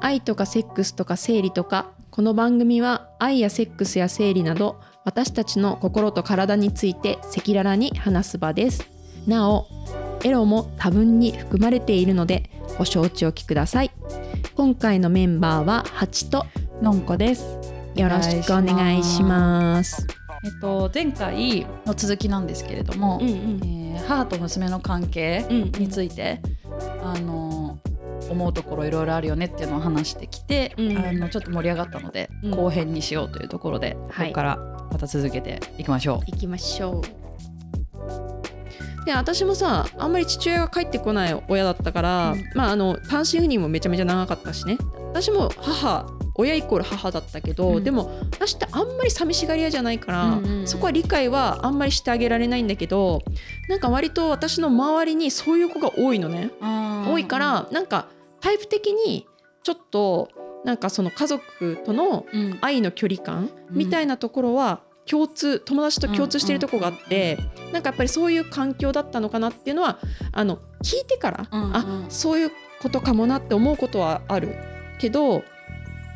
愛とかセックスとか生理とかこの番組は愛やセックスや生理など私たちの心と体について赤裸々に話す場です。なおエロも多分に含まれているのでご承知おきください。今回のメンバーはハチとのんこです。よろしくお願いします。えっと前回の続きなんですけれども、うんうん。えー母と娘の関係うんについて、あの思うところいろいろあるよねっていうのを話してきて、うん。あのちょっと盛り上がったので、うん。後編にしようというところで、はい。ここからまた続けていきましょ行きましょう。で私もさあんまり父親が帰ってこない親だったから、うん。まああの単身赴任もめちゃめちゃ長かったしね。私も母親イコール母だったけど、うん。でも私ってあんまり寂しがり屋じゃないから、うんうんうん。そこは理解はあんまりしてあげられないんだけどなんか割と私の周りにそういう子が多いのね、う。多いからなんかタイプ的にちょっとなんかその家族とのうん、愛の距離感みたいなところは共通友達と共通してるとこがあってなんかやっぱりそういう環境だったのかなっていうのはあの聞いてから、うんうん。あそういうことかもなって思うことはあるけど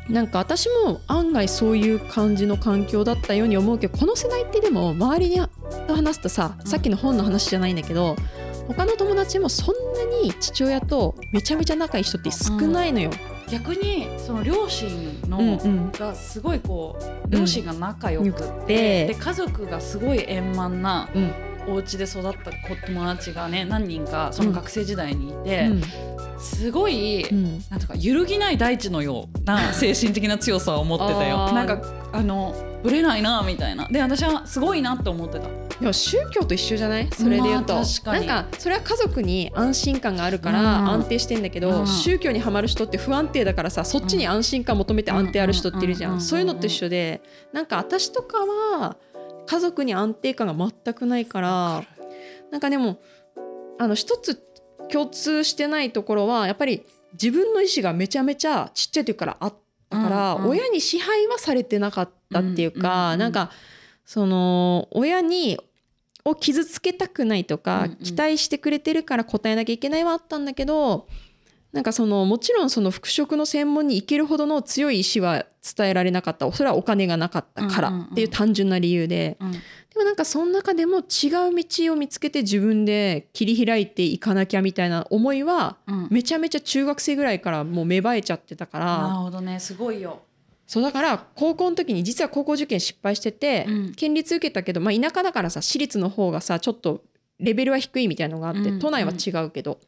なんか私も案外そういう感じの環境だったように思うけどこの世代ってでも周りにと話すとさうん。さっきの本の話じゃないんだけど他の友達もそんなに父親とめちゃめちゃ仲いい人って少ないのよ。逆にその両親の、うんうん。がすごいこう両親が仲良くって、て。で家族がすごい円満なうんお家で育った子友達がね何人かその学生時代にいて、すごい、うん。なんとか揺るぎない大地のような精神的な強さを持ってたよ。なんかあのぶれないなみたいな。で私はすごいなって思ってた。でも宗教と一緒じゃない？それで言うと、まあなんかそれは家族に安心感があるからうん。安定してんだけど、うん。宗教にはまる人って不安定だからさそっちに安心感求めて安定ある人っているじゃん、うん。そういうのと一緒でなんか私とかは家族に安定感が全くないからなんかでもあの一つ共通してないところはやっぱり自分の意思がめちゃめちゃちっちゃい時からあったから、うんうん。親に支配はされてなかったっていうか、うんうんうん。なんかその親にを傷つけたくないとか、うんうん。期待してくれてるから答えなきゃいけないはあったんだけどなんかそのもちろんその服飾の専門に行けるほどの強い意志は伝えられなかった。それはお金がなかったからうんうんうん。っていう単純な理由で、うん。でもなんかその中でも違う道を見つけて自分で切り開いていかなきゃみたいな思いはうん。めちゃめちゃ中学生ぐらいからもう芽生えちゃってたかなるらほどね。すごいよ。そうだから高校の時に実は高校受験失敗してて、うん。県立受けたけど、まあ、田舎だからさ私立の方がさちょっとレベルは低いみたいなのがあって、うん。都内は違うけど。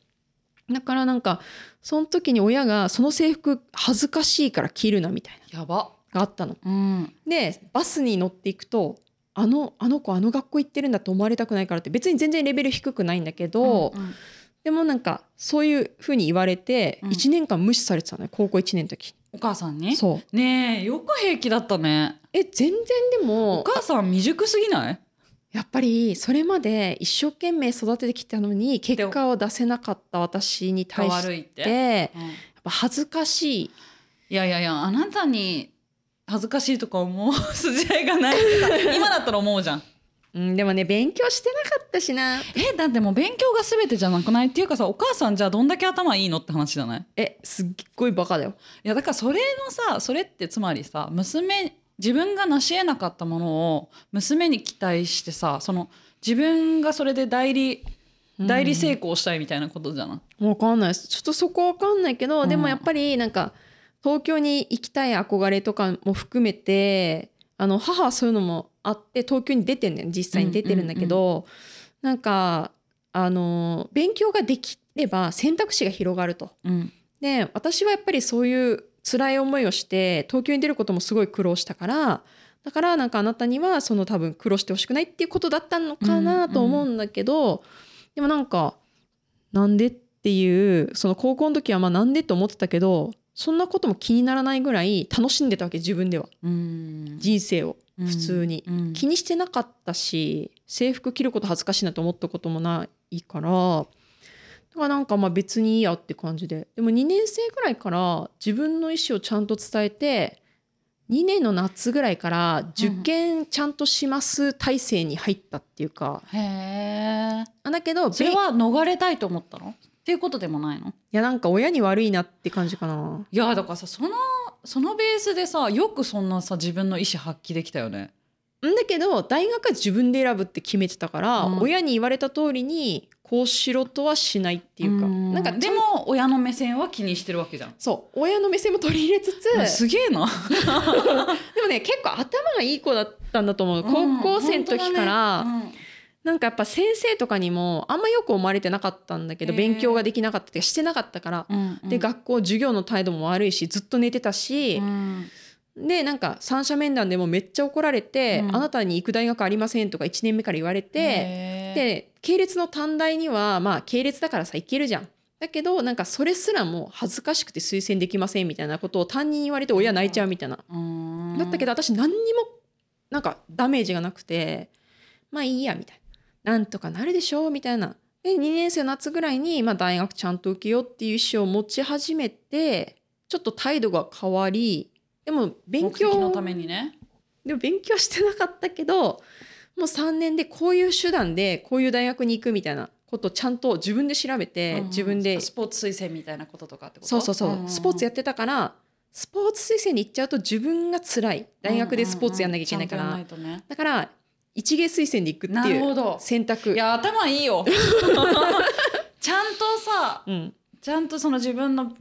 だからなんかその時に親がその制服恥ずかしいから着るなみたいな。やば。のがあったの。うん。でバスに乗っていくとあのあの子あの学校行ってるんだと思われたくないからって別に全然レベル低くないんだけど、うんうん。でもなんかそういう風に言われてうん。1年間無視されてたのね高校1年の時。お母さんに？そう。ねえよく平気だったね。え全然でおも母さん未熟すぎない？やっぱりそれまで一生懸命育ててきたのに結果を出せなかった私に対して、やっぱ恥ずかしい。いやいやいやあなたに恥ずかしいとか思う筋合いがない 今だったら思うじゃん。うん、でもね勉強してなかったしな。えだってもう勉強が全てじゃなくない？っていうかさお母さんじゃあどんだけ頭いいのって話じゃない？えすっごいバカだよ。いやだからそれのさそれってつまりさ娘自分が成し得なかったものを娘に期待してさその自分がそれで代理代理成功したいみたいなことじゃな？い、わかんないです。ちょっとそこわかんないけど、うん。でもやっぱりなんか東京に行きたい憧れとかも含めてあの母はそういうのもあって東京に出てんねん実際に出てるんだけど、なんかあの勉強ができれば選択肢が広がると。うん。で私はやっぱりそういう辛い思いをして東京に出ることもすごい苦労したからだからなんかあなたにはその多分苦労してほしくないっていうことだったのかなと思うんだけど、でもなんかなんでっていうその高校の時はまあなんでと思ってたけどそんなことも気にならないぐらい楽しんでたわけ自分では。うん。人生を。うん。普通に、うん。気にしてなかったし制服着ること恥ずかしいなと思ったこともないからだからなんかまあ別にいいやって感じで。でも2年生ぐらいから自分の意思をちゃんと伝えて2年の夏ぐらいから受験ちゃんとします体制に入ったっていうか、へえ。あだけどそれは逃れたいと思ったの？っていうことでもないの？いやなんか親に悪いなって感じかな。いやだからさそのそのベースでさよくそんなさ自分の意思発揮できたよね。んだけど大学は自分で選ぶって決めてたから、うん。親に言われた通りにこうしろとはしないっていうか、ん。なんかでも親の目線は気にしてるわけじゃん。そう。親の目線も取り入れつつ すげえな。でもね結構頭がいい子だったんだと思う。高校生の時から、うん。なんかやっぱ先生とかにもあんまよく思われてなかったんだけど勉強ができなかったってしてなかったから、うんうん。で学校授業の態度も悪いしずっと寝てたしう、んでなんか三者面談でもめっちゃ怒られて、うん。あなたに行く大学ありませんとか1年目から言われて、で系列の短大にはまあ系列だからさ行けるじゃん。だけどなんかそれすらも恥ずかしくて推薦できませんみたいなことを担任に言われて親泣いちゃうみたいな。うん。だったけど私何にもなんかダメージがなくてまあいいやみたいな。なんとかなるでしょうみたいな。で2年生の夏ぐらいに、まあ、大学ちゃんと受けようっていう意思を持ち始めてちょっと態度が変わりでも勉強のためにね。でも勉強してなかったけどもう3年でこういう手段でこういう大学に行くみたいなことをちゃんと自分で調べて、うん自分でスポーツ推薦みたいなこととかってこと？そうそうそう、スポーツやってたからスポーツ推薦に行っちゃうと自分が辛い。大学でスポーツやんなきゃいけないから、うんね。だから一芸推薦で行くっていうほど。選択。いや頭いいよ。ちゃんとさうん、ちゃんとその自分の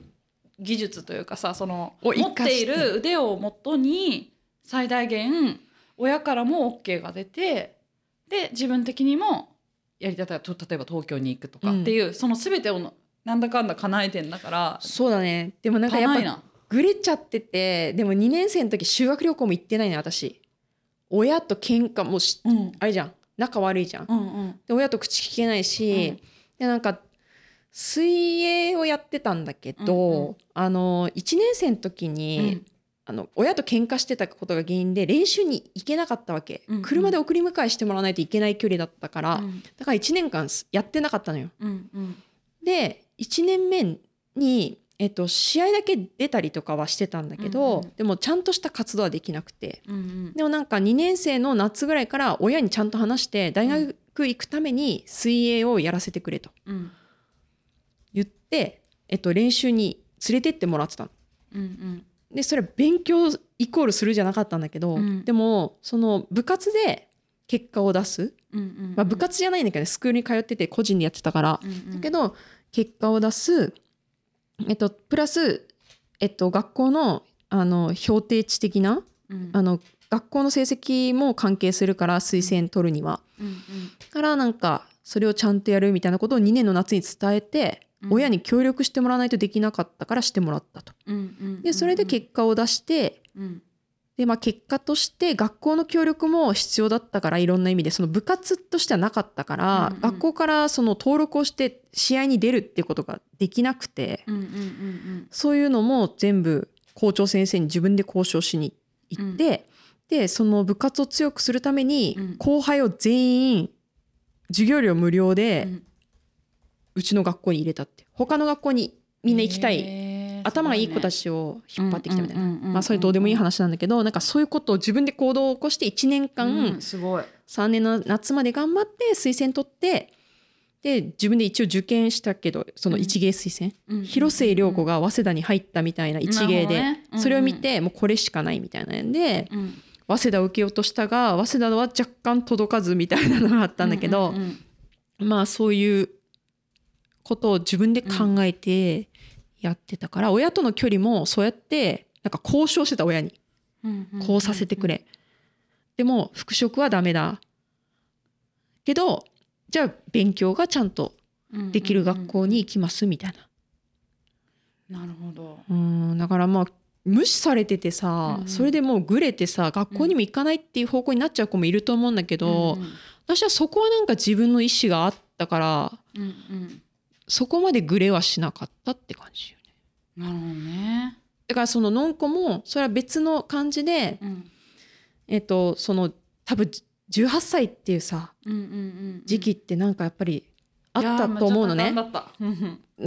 技術というかさそのを持っている腕をもとに最大限親からも OK が出てで自分的にもやりたいと例えば東京に行くとかっていう、その全てをなんだかんだ叶えてんだからそうだね。でもなんかやっぱ。ぐれちゃっててでも2年生の時修学旅行も行ってないね私。親と喧嘩もうしうん。あれじゃん。仲悪いじゃん。うんうん。で親と口聞けないし、うん。でなんか水泳をやってたんだけど、うんうん。あの1年生の時に、あの親と喧嘩してたことが原因で練習に行けなかったわけ、うんうん。車で送り迎えしてもらわないといけない距離だったから、うん。だから1年間やってなかったのよ。うんうん。で1年目に、えっと、試合だけ出たりとかはしてたんだけど、うんうん。でもちゃんとした活動はできなくて。うんうん。でもなんか2年生の夏ぐらいから親にちゃんと話して大学行くために水泳をやらせてくれと。うんえっと、練習に連れてってもらってたの。うんうん。でそれは勉強イコールするじゃなかったんだけど、うん。でもその部活で結果を出す、うんうんまあ、部活じゃないんだけどねスクールに通ってて個人でやってたから、うんうん。だけど結果を出す、えっと、プラス、えっと、学校のあの評定値的なうん。あの学校の成績も関係するから推薦取るには。うんうんだからなんかそれをちゃんとやるみたいなことを2年の夏に伝えて、うん親に協力してもらわないとできなかったからしてもらったと。うんうんでそれで結果を出してうん。で、まあ、結果として学校の協力も必要だったからいろんな意味でその部活としてはなかったから、うんうん学校からその登録をして試合に出るっていうことができなくて、うんうんうんそういうのも全部校長先生に自分で交渉しに行って、でその部活を強くするためにうん。後輩を全員授業料無料うでんうちの学校に入れたって。他の学校にみんな行きたい、頭がいい子たすちを引っ張ってきたみたいな、まあそれどうでもいい話なんだけどなんかそういうことを自分で行動を起こして1年間、うんすごい。3年の夏まで頑張って推薦取ってで自分で一応受験したけどその一芸推薦、広末涼子が早稲田に入ったみたいな一芸で、それを見てもうこれしかないみたいな。んで、うん。早稲田を受けようとしたが早稲田は若干届かずみたいなのがあったんだけど、まあそういうことを自分で考えてやってたから、親との距離もそうやってなんか交渉してた親に。うんうんこうさせてくれ、でも復職はダメだ。けどじゃあ勉強がちゃんとできる学校に行きますみたいな。なるほど。うんだからまあ無視されててさ、うんそれでもうグレてさ学校にも行かないっていう方向になっちゃう子もいると思うんだけど、うん。私はそこはなんか自分の意思があったからうんうんそこまでグレはしなかったって感じよね。なるほどね。だからそののんこもそれは別の感じで、うん。えっとその多分18歳っていうさうんうんうん時期ってなんかやっぱりあったと思うのね。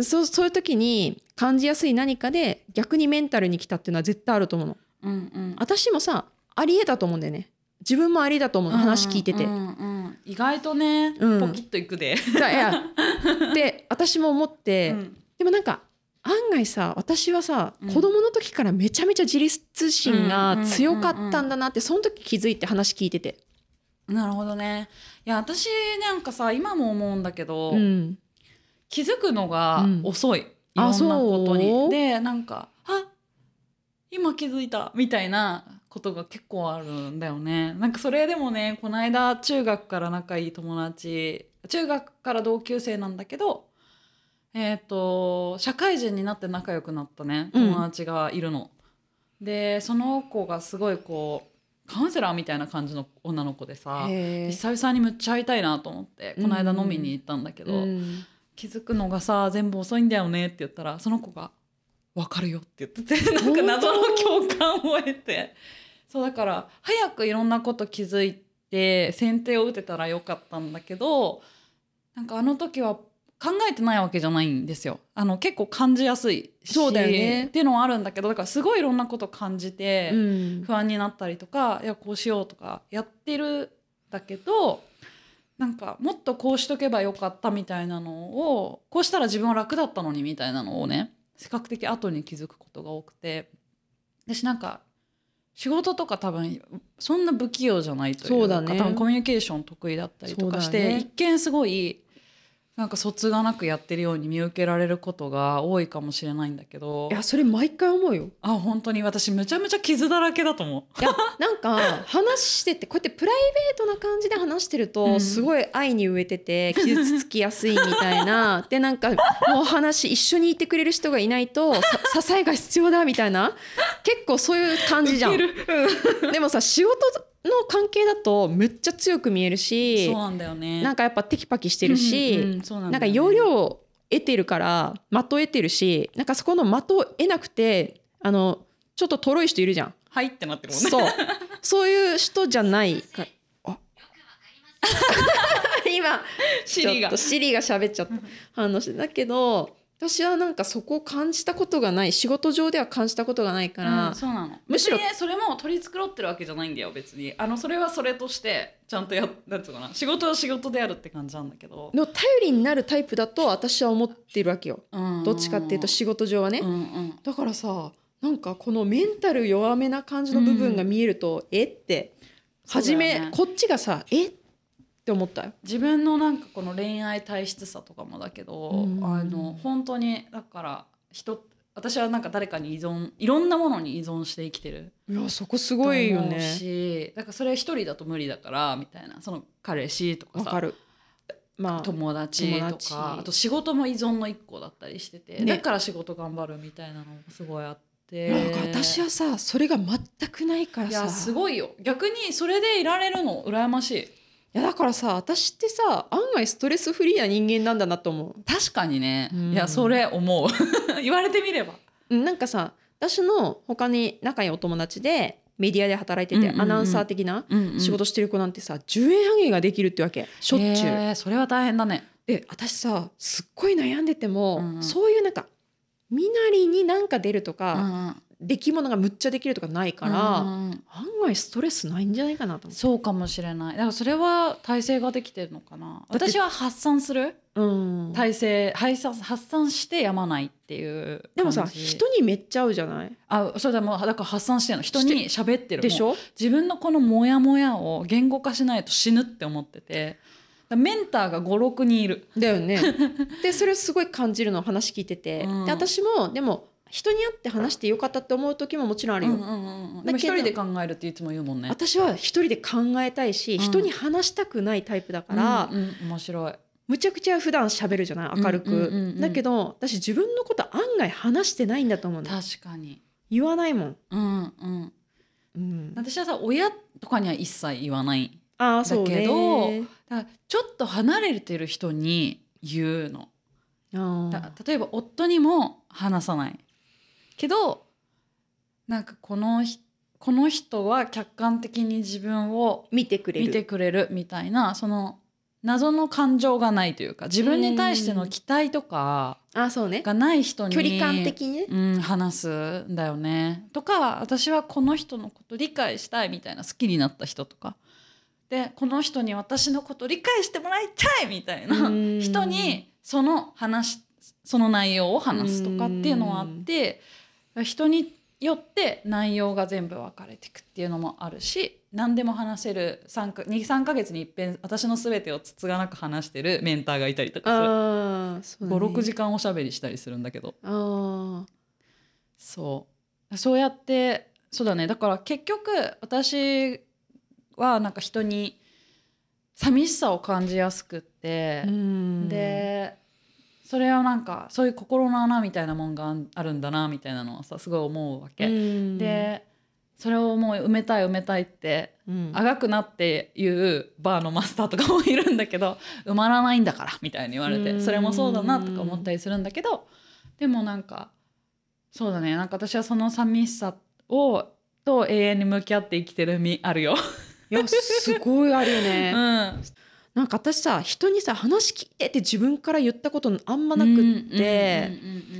そうそういう時に感じやすい何かで逆にメンタルに来たっていうのは絶対あると思うの。うんうん。私もさありえたと思うんだよね。自分もありだと思うの話聞いてて。うんうんうん意外とね、うん。ポキッといくで、だいや。で私も思って、うん。でもなんか案外さ私はさ、うん。子供の時からめちゃめちゃ自立心が強かったんだなってその時気づいて話聞いてて。なるほどね。いや私なんかさ今も思うんだけど、うん。気づくのがうん。遅い、あいろんなことに。でなんかあ今気づいたみたいなことが結構あるんだよね。なんかそれでもねこの間中学から仲いい友達中学から同級生なんだけどえっ、と社会人になって仲良くなったねうん。友達がいるの。でその子がすごいこうカウンセラーみたいな感じの女の子でさ久々にむっちゃ会いたいなと思ってこの間飲みに行ったんだけど、うん。気づくのがさ全部遅いんだよねって言ったらその子が「分かるよ」って言っててなんか謎の共感を得てそうだから早くいろんなこと気づいて先手を打てたらよかったんだけどなんかあの時は考えてないわけじゃないんですよ。あの結構感じやすいしそうだよね。っていうのはあるんだけどだからすごいいろんなこと感じて、うん。不安になったりとかいやこうしようとかやってるんだけどなんかもっとこうしとけばよかったみたいなのをこうしたら自分は楽だったのにみたいなのをね比較的後に気づくことが多くて。私なんか仕事とか多分そんな不器用じゃないというかそうだね。多分コミュニケーション得意だったりとかして、ね。一見すごいなんか疎がなくやってるように見受けられることが多いかもしれないんだけど。いやそれ毎回思うよ。あ本当に。私むちゃむちゃ傷だらけだと思う。いやなんか話しててこうやってプライベートな感じで話してると、うん。すごい愛に飢えてて傷つきやすいみたいな。でなんかもう話一緒にいてくれる人がいないとさ支えが必要だみたいな。結構そういう感じじゃん。でもさ仕事の関係だとめっちゃ強く見えるしそうなんだよね。なんかやっぱテキパキしてるし、うんうんそうなんなんか容量を得てるから的を得てるしなんかそこの的を得なくてあのちょっととろい人いるじゃん。はいってなってるもんね。そう。そういう人じゃないか。あ？今シリが。ちょっとシリが喋っちゃった。反応して。だけど私はなんかそこを感じたことがない仕事上では感じたことがないから、うんそうなの。むしろ別にねそれも取り繕ってるわけじゃないんだよ別に。あのそれはそれとしてちゃんとやなんていうのかな。仕事は仕事であるって感じなんだけど、の頼りになるタイプだと私は思ってるわけよ。うん。どっちかっていうと仕事上はね、うんうん。だからさなんかこのメンタル弱めな感じの部分が見えると、えって。初め、ね。こっちがさえって思ったよ。自分のなんかこの恋愛体質さとかもだけど、うん。あの本当にだから人私はなんか誰かに依存いろんなものに依存して生きてる。いやそこすすごいよね。しだからそれ一人だと無理だからみたいなその彼氏とかさ。わかる。まあ友達とかあと仕事も依存の一個だったりしてて、ね。だから仕事頑張るみたいなのもすごいあって。私はさそれが全くないからさ。いやすごいよ。逆にそれでいられるの羨ましいいやだからさ私ってさ案外ストレスフリーな人間なんだなと思確かにね、うん。いやそれ思う。言われてみれば。ううんなんかさ私の他に仲いいお友達でメディアで働いてて、うんうんうん。アナウンサー的な仕事してる子なんてさ10円半減ができるってわけ。しょっちゅう。へーそれは大変だね。で私さすっごい悩んでても、うんうん。そういうなんか身なりになんか出るとうか、ん出来物がむっちゃできるとかないから、案外ストレスないんじゃないかなと思って。そうかもしれない。だからそれは体制ができてるのかな。私は発散する？うん。体制発散発散してやまないっていうでもさ人にめっちゃ合うじゃない？あそれでもだから発散してるの。人に喋ってるでしょ？もう自分のこのモヤモヤを言語化しないと死ぬって思ってて。メンターが56人いる。だよね。でそれをすごい感じるのを話聞いてて、うん。で私もでも人に会って話してよかったって思う時ももちろんあるよ。うんうんうんうん。でだけども一人で考えるっていつも言うもんね。私は一人で考えたいし、うん人に話したくないタイプだから、うんうん面白い。むちゃくちゃ普段喋るじゃない明るく、うんうんうんうん。だけど私自分のこと案外話してないんだと思うの。確かに。言わないもん、うんうん。うん、私はさ親とかには一切言わない。ああそうね。だけどだちょっと離れてる人に言うの。あだ例えば夫にも話さないけどなんかこのひこの人は客観的に自分を見てくれる。見てくれるみたいなその謎の感情がないというか自分に対しての期待とかがない人に距離感的にね、うん、話すんだよね。とか私はこの人のこと理解したいみたいな好きになった人とか。でこの人に私のこと理解してもらいたいみたいなうん。人にその話その内容を話すとかっていうのはあって人によって内容が全部分かれていくっていうのもあるし何でも話せる23か月に一遍私の全てをつつがなく話してるメンターがいたりとかする、ね。56時間おしゃべりしたりするんだけど。あそう。そうやってそうだね。だから結局私はなんか人に寂しさを感じやすくって。でそれはなんかそういう心の穴みたいなもんがあるんだなみたいなのをさすごい思うわけ。うん。でそれをもう埋めたい埋めたいってうん。あがくなっていうバーのマスターとかもいるんだけど 埋まらないんだからみたいに言われうん。てそれもそうだなとか思ったりするんだけどでもなんかそうだね。なんか私はその寂しさをと永遠に向き合って生きてる身あるよ。いやすごいあるようね、ん、なんか私さ人にさ話聞いてって自分から言ったことあんまなくって、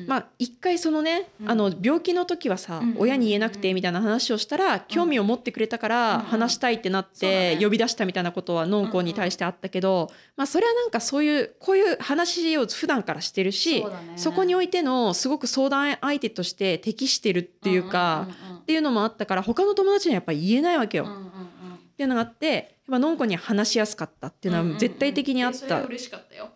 まあ一回そのね、うん。あの病気の時はさ、うん親に言えなくてみたいな話をしたら、興味を持ってくれたからうん話したいってなってね。呼び出したみたいなことはノンコンに対してあったけど、まあそれはなんかそういうこういう話を普段からしてるしそこにおいてのすごく相談相手として適してるっていうか、っていうのもあったから他の友達にはやっぱり言えないわけよ。っていうのがあってぱノンコには話しやすかったっていうのは絶対的にあった。えそれは嬉しかったよ。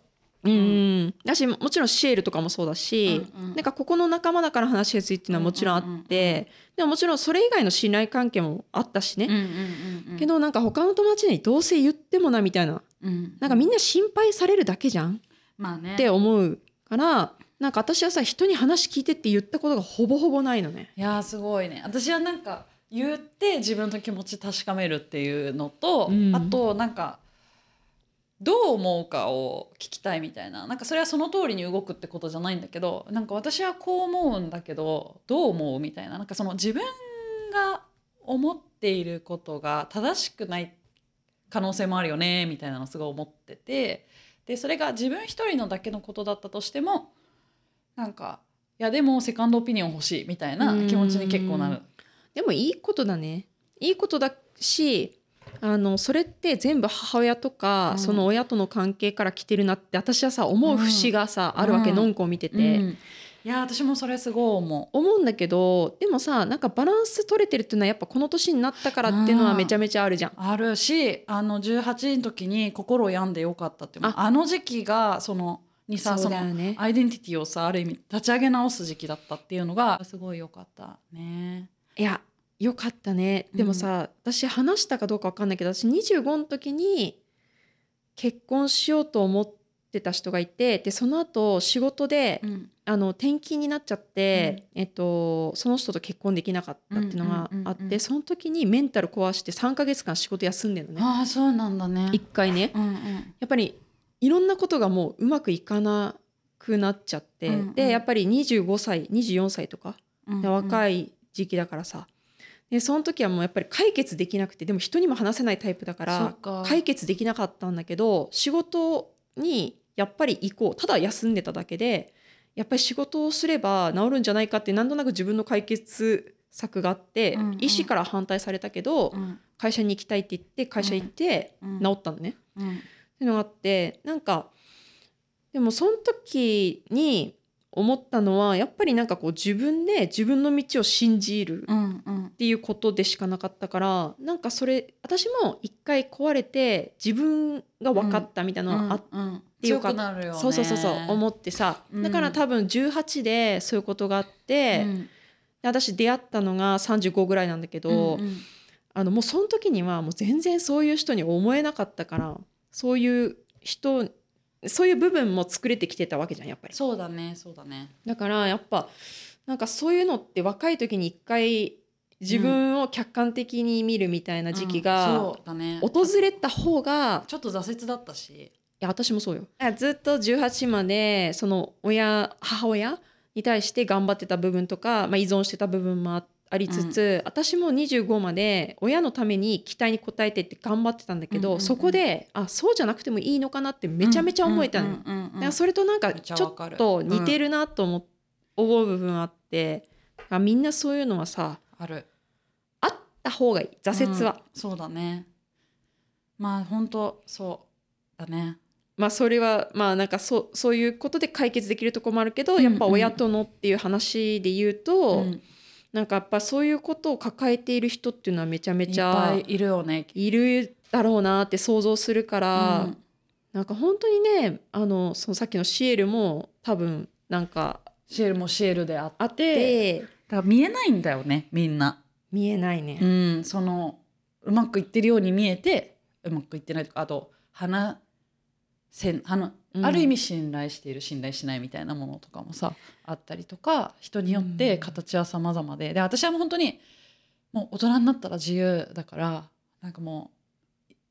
うんうん、だしもちろんシエルとかもそうだし、うんうん。なんかここの仲間だから話しやすいっていうのはもちろんあって、うんうんうんでももちろんそれ以外の信頼関係もあったしね、うんうんうんうんけどなんか他の友達にどうせ言ってもなみたいなうん。なんかみんな心配されるだけじゃんまあね。って思うからなんか私はさ人に話聞いてって言ったことがほぼほぼないのね。いやーすごいね。私はなんか言って自分の気持ち確かめるっていうのと、うん。あとなんかどう思うかを聞きたいみたいな。なんかそれはその通りに動くってことじゃないんだけどなんか私はこう思うんだけどどう思うみたいな。なんかその自分が思っていることが正しくない可能性もあるよねみたいなのすごい思ってて。でそれが自分一人のだけのことだったとしてもなんかいやでもセカンドオピニオン欲しいみたいな気持ちに結構なる。でもいいことだね。いいことだしあのそれって全部母親とか、うん。その親との関係から来てるなって私はさ思う節がさ、あるわけ、うんのんこを見てて、うん。いや私もそれすごい思う。思うんだけどでもさなんかバランス取れてるっていうのはやっぱこの年になったからっていうのはめちゃめちゃあるじゃん。あるしあの18の時に心を病んでよかったってああの時期がそのにさそそうのアイデンティティをさある意味立ち上げ直す時期だったっていうのがすごい良かったね。いやよかったね。でもさ、私話したかどうか分かんないけど私25の時に結婚しようと思ってた人がいてでその後仕事で、うん。あの転勤になっちゃって、えっと、その人と結婚できなかったっていうのがあって、うんうんうんうん。その時にメンタル壊して3ヶ月間仕事休んでるのね。ああそうなんだね。一回ね。うんうん。やっぱりいろんなことがもううまくいかなくなっちゃって、うんうん。でやっぱり25歳24歳とかうん。で若い時期だからさ。でその時はもうやっぱり解決できなくてでも人にも話せないタイプだかそら解決できなかったんだけど仕事にやっぱり行こう。ただ休んでただけでやっぱり仕事をすれば治るんじゃないかってなんとなく自分の解決策があって、うんうん。医師から反対されたけど、うん。会社に行きたいって言って会社行ってうん。治ったのね。うん。っていうのがあってなんかでもその時に思ったのはやっぱりなんかこう自分で自分の道を信じるうんうん。っていうことでしかなかったからなんかそれ私も一回壊れて自分が分かったみたいなのがあっうん。うんてよかっ強くなるよね。そうそうそうそう思ってさ、うん。だから多分18でそういうことがあって、私出会ったのが35ぐらいなんだけど、うんうん。あのもうその時にはもう全然そういう人に思えなかったからそういう人そういう部分も作れてきてたわけじゃんやっぱり。そうだねそうだね。だからやっぱなんかそういうのって若い時に一回自分を客観的に見るみたいな時期うんが訪れた方がちょっと挫折だったし。いや私もそうよずっと18までその親母親に対して頑張ってた部分とか、まあ、依存してた部分もあありつつ、私も25まで親のために期待に応えてって頑張ってたんだけど、うんうんうん。そこであそうじゃなくてもいいのかなってめちゃめちゃ思えたのよ。うんうんうんうん。それとなんかちょっと似てるなと思,、思う部分あってあみんなそういうのはさある。あった方がいい挫折は。うん。そうだね。まあ本当そうだね。まあそれはまあなんかそそういうことで解決できるところもあるけど、やっぱ親とのっていう話で言うと、うんなんかやっぱそういうことを抱えている人っていうのはめちゃめいっちゃぱいいるよね。いるだろうなって想像するから、うん。なんか本当にねあのそのさっきのシエルも多分なんかシエルもシエルであってあってだから見えないんだよねみんな。見えないね。うんそのうまくいってるように見えてうまくいってないとかあと話せんあの、うん。ある意味信頼している信頼しないみたいなものとかもさあったりとか人によって形は様々で。で私はもう本当にもう大人になったら自由だからなんかも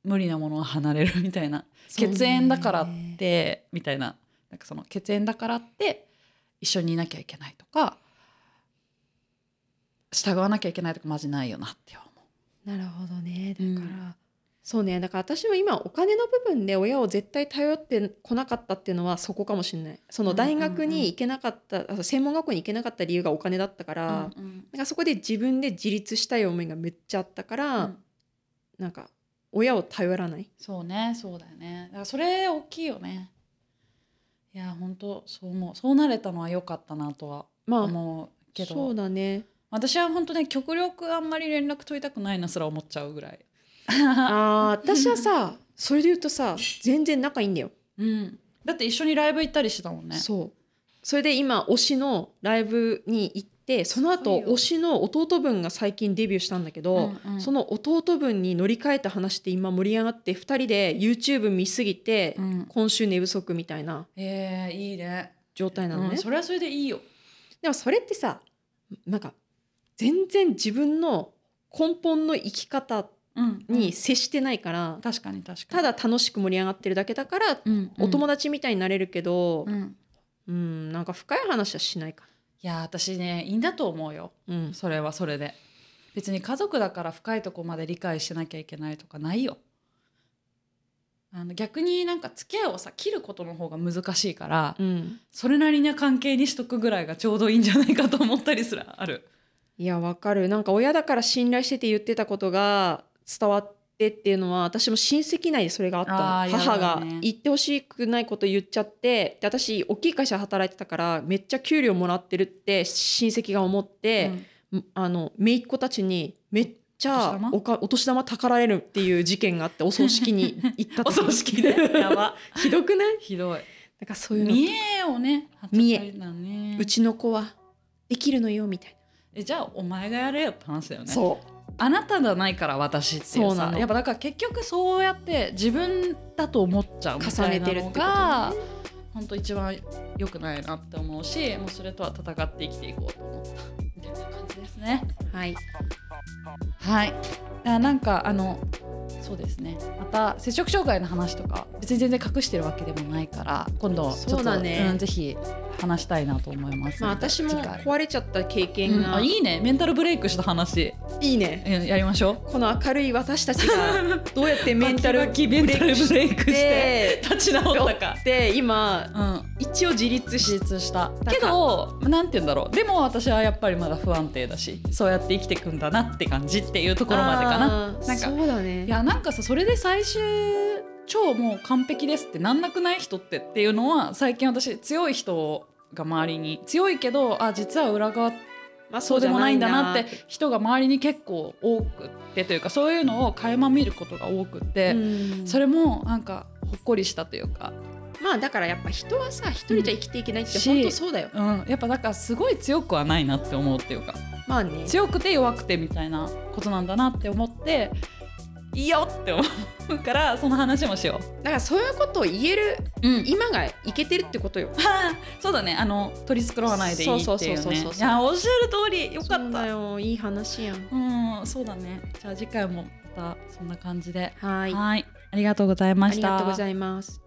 う無理なものは離れるみたいな血縁だからってみたいな。なんかその血縁だからって一緒にいなきゃいけないとか従わなきゃいけないとかマジないよなって思う。なるほどね。だうん。から、そうね。だから私も今お金の部分で親を絶対頼ってこなかったっていうのはそこかもしれない。その大学に行けなかった、あ専門学校に行けなかった理由がお金だったから、うんうん。なんかそこで自分で自立したい思いがめっちゃあったから、うん。なんか親を頼らない。そうね。そうだよね。だからそれ大きいよね。いや本当そう思う。そうなれたのは良かったなとはまあ思うけど、そうだね。私は本当ね極力あんまり連絡取りたくないなすら思っちゃうぐらいあー私はさそれで言うとさ全然仲いいんだよ、うん。だって一緒にライブ行ったりしてたもんね。そう。それで今推しのライブに行ってその後推しの弟分が最近デビューしたんだけど、うんうん。その弟分に乗り換えた話って今盛り上がって2人で YouTube 見すぎて、うん。今週寝不足みたいなえー、いいね。状態なのね、うん、それはそれでいいよ。でもそれってさなんか全然自分の根本の生き方うんに接してないから、確かに確かたにだ楽しく盛り上がってるだけだから、うんお友達達みたいになれるけどう、ん。うんなんか深い話はしないか。いや私ねいいんだと思うよ。ら、うん、それはそれで。別に家族だから深いとこまで理解しなきゃいけないとかないよ。あの逆になんか付き合いをさ切ることの方が難しいから、うん、それなりな関係にしとくぐらいがちょうどいいんじゃないかと思ったりすらある。いやわかる。なんか親だから信頼してて言ってたことが伝わってっていうのは私も親戚内でそれがあったの。母が言ってほしくないこと言っちゃってで私大きい会社働いてたからめっちゃ給料もらってるって親戚が思って、あの姪っ子たちにめっちゃおかお年玉たかられるっていう事件があってお葬式に 行ったお葬式で？やば。ひどくない？ひどい。なんかそういうの。見栄をね見栄張っちゃったりだねうちの子はできるのよみたいえじゃあお前がやれよって話だよな、ね。そうあなたじゃないから私っていうさやっぱだから結局そうやって自分だと思っちゃうみたてるってこと？ねのが本当一番良くないなって思うしもうそれとは戦って生きていこうと思ったみたいな感じですね。はい。はい。あなんかあのそうですね。また摂食障害の話とか別に全然隠してるわけでもないから今度ちょっとそうだね。んぜひ話したいなと思います。まあ私も壊れちゃった経験うん。いいね。メンタルブレイクした話。いいね。うんやりましょう。この明るい私たちが どうやってメンタルブレイクしてで立ち直ったか。で今うん。一応自立自し立した。けどなんて言うんだろう。でも私はやっぱりまだ不安定だしそうやって生きていくんだなって感じっていうところまでかな。なんかそうだね。いやなんかさそれで最終超もう完璧ですってなんなくない人ってっていうのは最近私強い人が周りに強いけどあ実は裏側まあそうでもないんだなって。人が周りに結構多くってというかそういうのを垣間見ることが多くって、うん。それもなんかほっこりしたというか、まあだからやっぱ人はさ一人じゃ生きていけないってし本当そうだよ、うん、やっぱだからすごい強くはないなって思うっていうか。まあね。強くて弱くてみたいなことなんだなって思っていいよって思うからその話もしよだからそういうことを言えるう。うん。今がいけてるってことよ。は あそうだね。あの取り繕わないでいいっていうそうそうそうねそうそう。いやおっしゃる通りよかそうだったよ。いい話やん。うんそうだね。じゃあ次回もまたそんな感じで。はい。はい。ありがとうございまありしたがとうございます